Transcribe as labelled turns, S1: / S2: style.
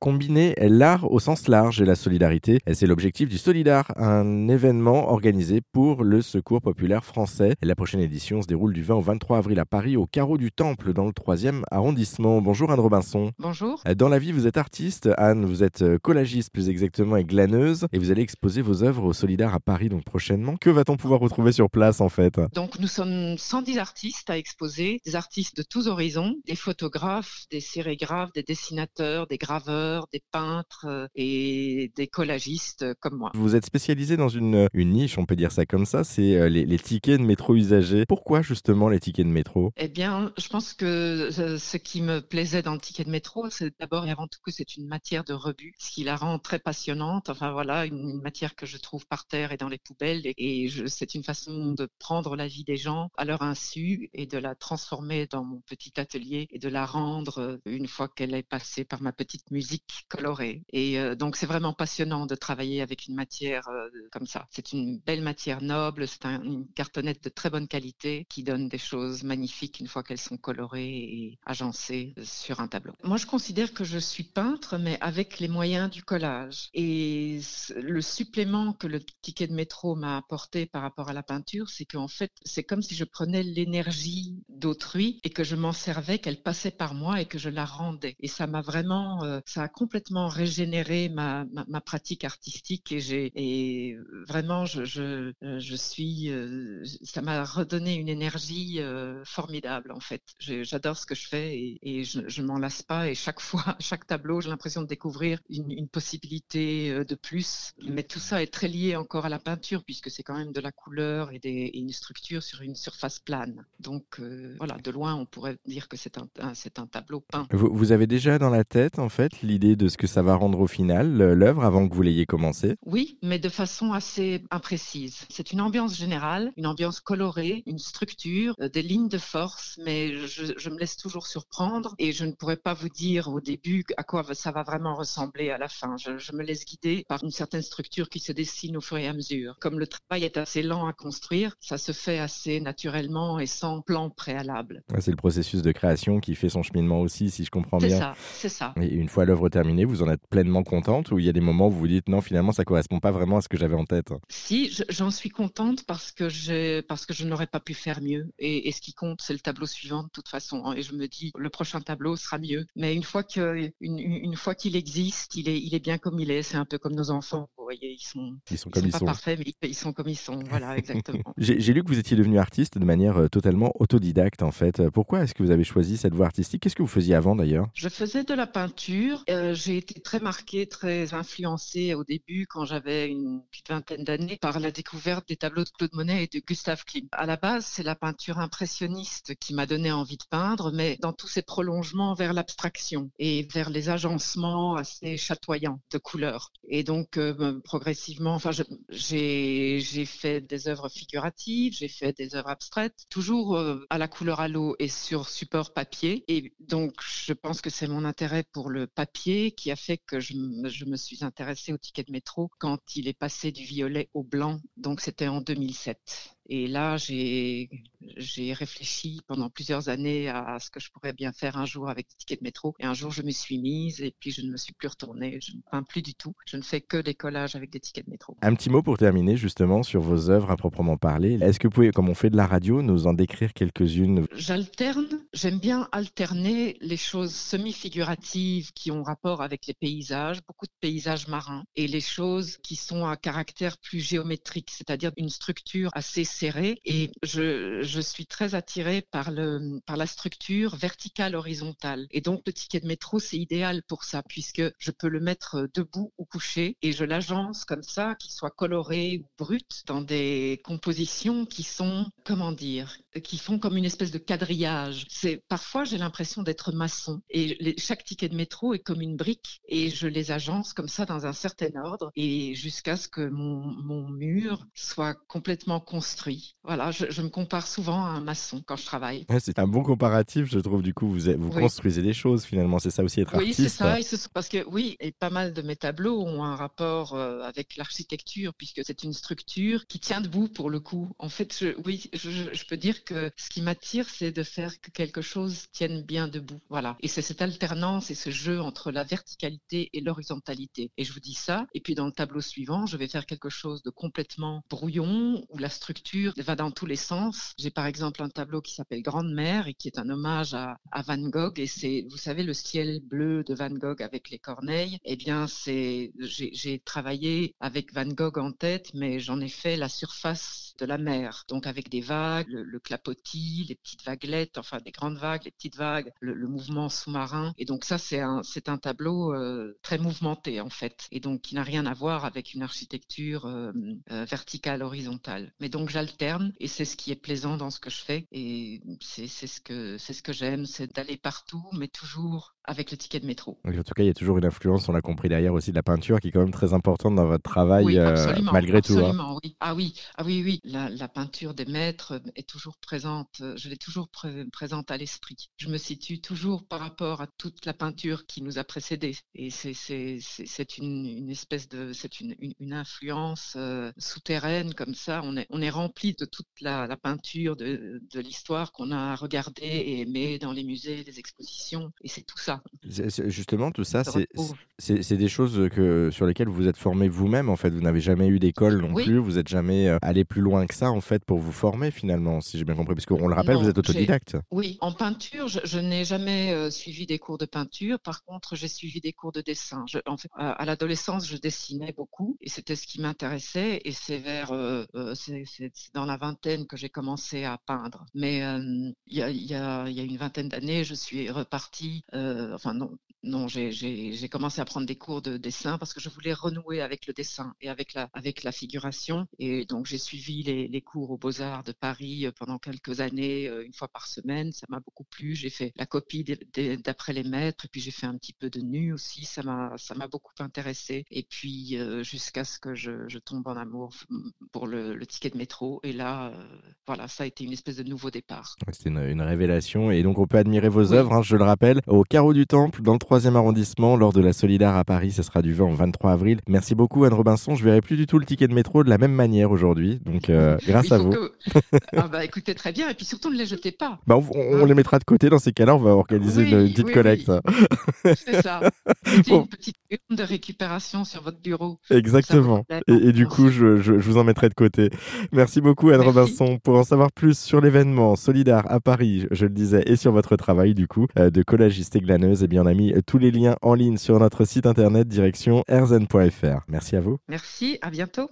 S1: Combiner l'art au sens large et la solidarité, c'est l'objectif du Solidar, un événement organisé pour le Secours populaire français. La prochaine édition se déroule du 20 au 23 avril à Paris, au carreau du Temple, dans le 3e arrondissement. Bonjour Anne Robinson.
S2: Bonjour.
S1: Dans la vie, vous êtes artiste. Anne, vous êtes collagiste plus exactement et glaneuse. Et vous allez exposer vos œuvres au Solidar à Paris donc prochainement. Que va-t-on pouvoir retrouver sur place en fait?
S2: Donc nous sommes 110 artistes à exposer, des artistes de tous horizons, des photographes, des sérigraphes, des dessinateurs, des graveurs des peintres euh, et des collagistes euh, comme moi.
S1: Vous êtes spécialisé dans une, une niche, on peut dire ça comme ça, c'est euh, les, tickets de métro usagés. Pourquoi justement les tickets de métro?
S2: Eh bien, je pense que ce qui me plaisait dans le ticket de métro, c'est d'abord et avant tout que c'est une matière de rebut, ce qui la rend très passionnante. Enfin voilà, une, matière que je trouve par terre et dans les poubelles. Et, c'est une façon de prendre la vie des gens à leur insu et de la transformer dans mon petit atelier et de la rendre, une fois qu'elle est passée par ma petite musique, colorée. Et euh, donc, c'est vraiment passionnant de travailler avec une matière euh, comme ça. C'est une belle matière noble, c'est une cartonnette de très bonne qualité qui donne des choses magnifiques une fois qu'elles sont colorées et agencées sur un tableau. Moi, je considère que je suis peintre, mais avec les moyens du collage. Et le supplément que le ticket de métro m'a apporté par rapport à la peinture, c'est qu'en fait, c'est comme si je prenais l'énergie d'autrui et que je m'en servais, qu'elle passait par moi et que je la rendais. Et ça m'a vraiment, euh, ça complètement régénéré ma, pratique artistique et j'ai et vraiment je, je, je suis euh, ça m'a redonné une énergie euh, formidable en fait. J'adore ce que je fais et, je, je m'en lasse pas et chaque fois chaque tableau j'ai l'impression de découvrir une, possibilité euh, de plus. Mais tout ça est très lié encore à la peinture puisque c'est quand même de la couleur et, des, une structure sur une surface plane. Donc voilà de loin on pourrait dire que c'est un, un tableau peint.
S1: Vous, vous avez déjà dans la tête en fait l'idée de ce que ça va rendre au final, l'œuvre, avant que vous l'ayez commencé
S2: Oui, mais de façon assez imprécise. C'est une ambiance générale, une ambiance colorée, une structure, euh, des lignes de force, mais je, me laisse toujours surprendre et je ne pourrais pas vous dire au début à quoi ça va vraiment ressembler à la fin. Je, me laisse guider par une certaine structure qui se dessine au fur et à mesure. Comme le travail est assez lent à construire, ça se fait assez naturellement et sans plan préalable.
S1: c'est le processus de création qui fait son cheminement aussi, si je comprends bien.
S2: C'est ça, c'est ça.
S1: Et une fois l'œuvre terminé, vous en êtes pleinement contente ou il y a des moments où vous vous dites non, finalement, ça correspond pas vraiment à ce que j'avais en tête?
S2: Si, j'en suis contente parce que, parce que je n'aurais pas pu faire mieux. Et, ce qui compte, c'est le tableau suivant de toute façon. Hein. Et je me dis, le prochain tableau sera mieux. Mais une fois qu'il existe, il est bien comme il est. C'est un peu comme nos enfants. Voyez, ils sont,
S1: ils sont comme ils, sont,
S2: pas parfaits, mais ils sont comme ils sont. Voilà, exactement.
S1: J'ai lu que vous étiez devenu artiste de manière euh, totalement autodidacte, en fait. Pourquoi est-ce que vous avez choisi cette voie artistique? Qu'est-ce que vous faisiez avant, d'ailleurs?
S2: Je faisais de la peinture. Euh, j'ai été très marquée, très influencée au début, quand j'avais une petite vingtaine d'années, par la découverte des tableaux de Claude Monet et de Gustave Klimt. À la base, c'est la peinture impressionniste qui m'a donné envie de peindre, mais dans tous ces prolongements vers l'abstraction et vers les agencements assez chatoyants de couleurs. Et donc, euh, progressivement, j'ai fait des œuvres figuratives, j'ai fait des œuvres abstraites, toujours euh, à la couleur à l'eau et sur support papier. Et donc, je pense que c'est mon intérêt pour le papier qui a fait que je, je, me suis intéressée au ticket de métro quand il est passé du violet au blanc. Donc c'était en 2007. Et là, j'ai réfléchi pendant plusieurs années à ce que je pourrais bien faire un jour avec des tickets de métro. Et un jour, je me suis mise et puis je ne me suis plus retournée. Je ne peins plus du tout. Je ne fais que des collages avec des tickets de métro.
S1: Un petit mot pour terminer justement sur vos œuvres à proprement parler. Est-ce que vous pouvez, comme on fait de la radio, nous en décrire quelques-unes?
S2: J'alterne. J'aime bien alterner les choses semi-figuratives qui ont rapport avec les paysages, beaucoup de paysages marins, et les choses qui sont à caractère plus géométrique, c'est-à-dire une structure assez serré et je, suis très attirée par, le, par la structure verticale horizontale. Et donc le ticket de métro, c'est idéal pour ça puisque je peux le mettre debout ou couché et je l'agence comme ça, qu'il soit coloré ou brut dans des compositions qui sont, comment dire, qui font comme une espèce de quadrillage. Parfois j'ai l'impression d'être maçon et chaque ticket de métro est comme une brique et je les agence comme ça dans un certain ordre et jusqu'à ce que mon, mon mur soit complètement construit construit. Voilà, je, me compare souvent à un maçon quand je travaille.
S1: c'est un bon comparatif, je trouve. Du coup, vous, vous construisez des choses finalement. C'est ça aussi être artiste.
S2: Oui, c'est ça. parce que oui, et pas mal de mes tableaux ont un rapport euh, avec l'architecture puisque c'est une structure qui tient debout pour le coup. En fait, je, oui, je, peux dire que ce qui m'attire, c'est de faire que quelque chose tienne bien debout. Voilà. Et c'est cette alternance et ce jeu entre la verticalité et l'horizontalité. Et je vous dis ça. Et puis dans le tableau suivant, je vais faire quelque chose de complètement brouillon où la structure va dans tous les sens. J'ai par exemple un tableau qui s'appelle Grande Mère et qui est un hommage à, Van Gogh. Et c'est, vous savez, le ciel bleu de Van Gogh avec les corneilles. Eh bien, c'est, j'ai travaillé avec Van Gogh en tête, mais j'en ai fait la surface de la mer. Donc avec des vagues, le, clapotis, les petites vaguelettes, enfin des grandes vagues, les petites vagues, le, mouvement sous-marin. Et donc ça, c'est un, c'est un tableau euh, très mouvementé en fait. Et donc qui n'a rien à voir avec une architecture euh, euh, verticale, horizontale. Mais donc j'alterne et c'est ce qui est plaisant dans ce que je fais. Et c'est, ce que, c'est ce que j'aime, c'est d'aller partout, mais toujours avec le ticket de métro.
S1: en tout cas, il y a toujours une influence, on l'a compris derrière aussi, de la peinture qui est quand même très importante dans votre travail, euh, malgré
S2: tout.
S1: Hein.
S2: Oui. Ah oui, ah oui, oui. La, peinture des maîtres est toujours présente, je l'ai toujours présente à l'esprit. Je me situe toujours par rapport à toute la peinture qui nous a précédés. Et c'est une, une, espèce de, c'est une, une, influence euh, souterraine comme ça. On est, on est rempli de toute la, la peinture de, de l'histoire qu'on a regardée et aimée dans les musées, les expositions. Et c'est tout ça
S1: Justement, tout ça, c'est des choses que, sur lesquelles vous êtes formé vous-même. En fait, vous n'avez jamais eu d'école non plus. Vous n'êtes jamais euh, allé plus loin que ça, en fait, pour vous former finalement, si j'ai bien compris. Parce qu'on le rappelle, vous êtes autodidacte.
S2: Oui, en peinture, je, n'ai jamais euh, suivi des cours de peinture. Par contre, j'ai suivi des cours de dessin. en fait, à, l'adolescence, je dessinais beaucoup et c'était ce qui m'intéressait. Et c'est vers, euh, c'est dans la vingtaine que j'ai commencé à peindre. Mais il y, a, une vingtaine d'années, je suis repartie enfin non, non, j'ai commencé à prendre des cours de dessin parce que je voulais renouer avec le dessin et avec la, figuration. Et donc, j'ai suivi les, cours aux Beaux-Arts de Paris pendant quelques années, une fois par semaine. Ça m'a beaucoup plu. J'ai fait la copie d'après les maîtres et puis j'ai fait un petit peu de nu aussi. Ça m'a beaucoup intéressé. Et puis, jusqu'à ce que je, tombe en amour pour le, le, ticket de métro. Et là, voilà, ça a été une espèce de nouveau départ.
S1: C'était une, une, révélation. Et donc, on peut admirer vos œuvres, hein, je le rappelle, au Carreau du Temple, dans le 3e arrondissement lors de la Solidar à Paris. Ce sera du 20 au 23 avril. Merci beaucoup Anne Robinson. Je verrai plus du tout le ticket de métro de la même manière aujourd'hui. Donc euh, grâce à vous.
S2: ah bah écoutez très bien et puis surtout ne les jetez pas.
S1: Bah, on, les mettra de côté dans ces cas-là. On va organiser une, petite collecte.
S2: C'est ça. Une petite de récupération sur votre bureau.
S1: Exactement. Et, du coup, je, je, vous en mettrai de côté. Merci beaucoup Anne Robinson. Pour en savoir plus sur l'événement Solidar à Paris, je le disais, et sur votre travail du coup euh, de collagiste et glaneuse, eh bien on a mis tous les liens en ligne sur notre site internet direction erzen.fr. Merci à vous.
S2: Merci, à bientôt.